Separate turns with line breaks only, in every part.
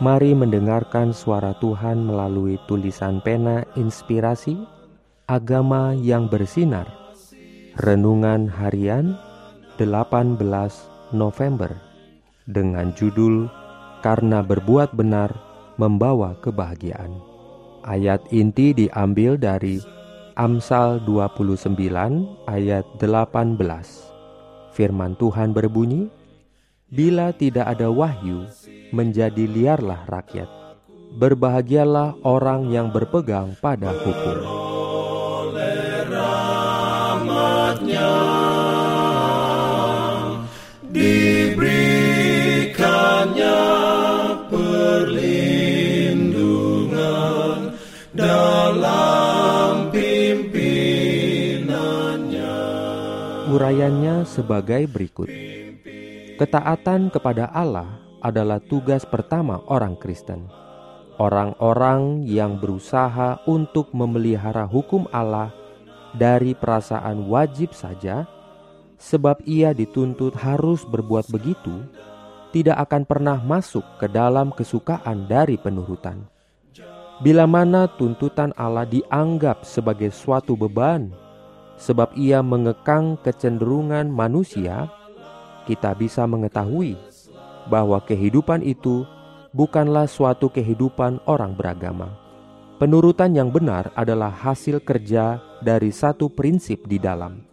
Mari mendengarkan suara Tuhan melalui tulisan pena inspirasi agama yang bersinar. Renungan harian 18 November dengan judul Karena berbuat benar membawa kebahagiaan. Ayat inti diambil dari Amsal 29 ayat 18. Firman Tuhan berbunyi, Bila tidak ada wahyu, menjadi liarlah rakyat. Berbahagialah orang yang berpegang pada hukum.
Diberikannya perlindungan dalam pimpinannya.
Urayanya sebagai berikut. Ketaatan kepada Allah adalah tugas pertama orang Kristen. Orang-orang yang berusaha untuk memelihara hukum Allah dari perasaan wajib saja, sebab ia dituntut harus berbuat begitu, tidak akan pernah masuk ke dalam kesukaan dari penurutan. Bila mana tuntutan Allah dianggap sebagai suatu beban, sebab ia mengekang kecenderungan manusia kita bisa mengetahui bahwa kehidupan itu bukanlah suatu kehidupan orang beragama. Penurutan yang benar adalah hasil kerja dari satu prinsip di dalam.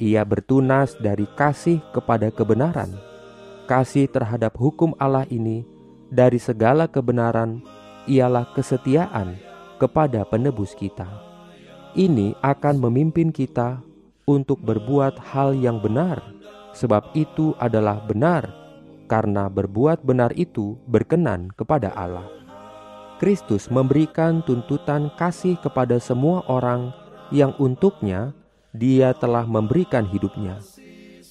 Ia bertunas dari kasih kepada kebenaran. Kasih terhadap hukum Allah ini dari segala kebenaran ialah kesetiaan kepada penebus kita. Ini akan memimpin kita untuk berbuat hal yang benar sebab itu adalah benar, karena berbuat benar itu berkenan kepada Allah. Kristus memberikan tuntutan kasih kepada semua orang yang untuknya Dia telah memberikan hidupnya.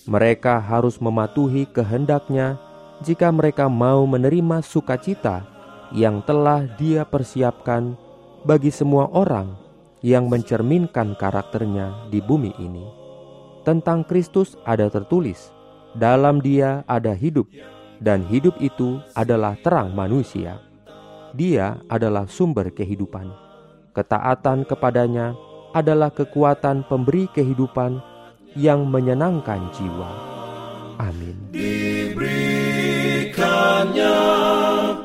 Mereka harus mematuhi kehendaknya jika mereka mau menerima sukacita yang telah Dia persiapkan bagi semua orang yang mencerminkan karakternya di bumi ini tentang Kristus ada tertulis, dalam dia ada hidup, dan hidup itu adalah terang manusia. Dia adalah sumber kehidupan. Ketaatan kepadanya adalah kekuatan pemberi kehidupan yang menyenangkan jiwa. Amin.
Diberikannya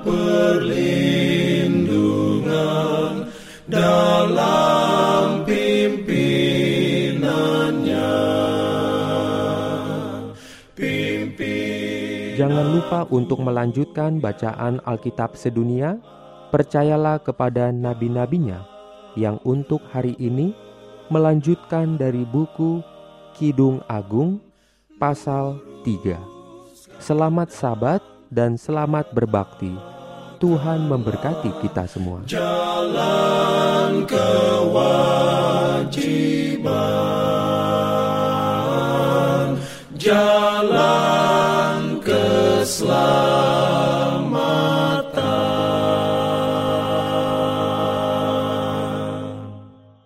perlindungan dalam
Jangan lupa untuk melanjutkan bacaan Alkitab sedunia. Percayalah kepada nabi-nabinya yang untuk hari ini melanjutkan dari buku Kidung Agung pasal 3. Selamat sabat dan selamat berbakti. Tuhan memberkati kita semua.
Jalan kewajiban, jalan keselamatan.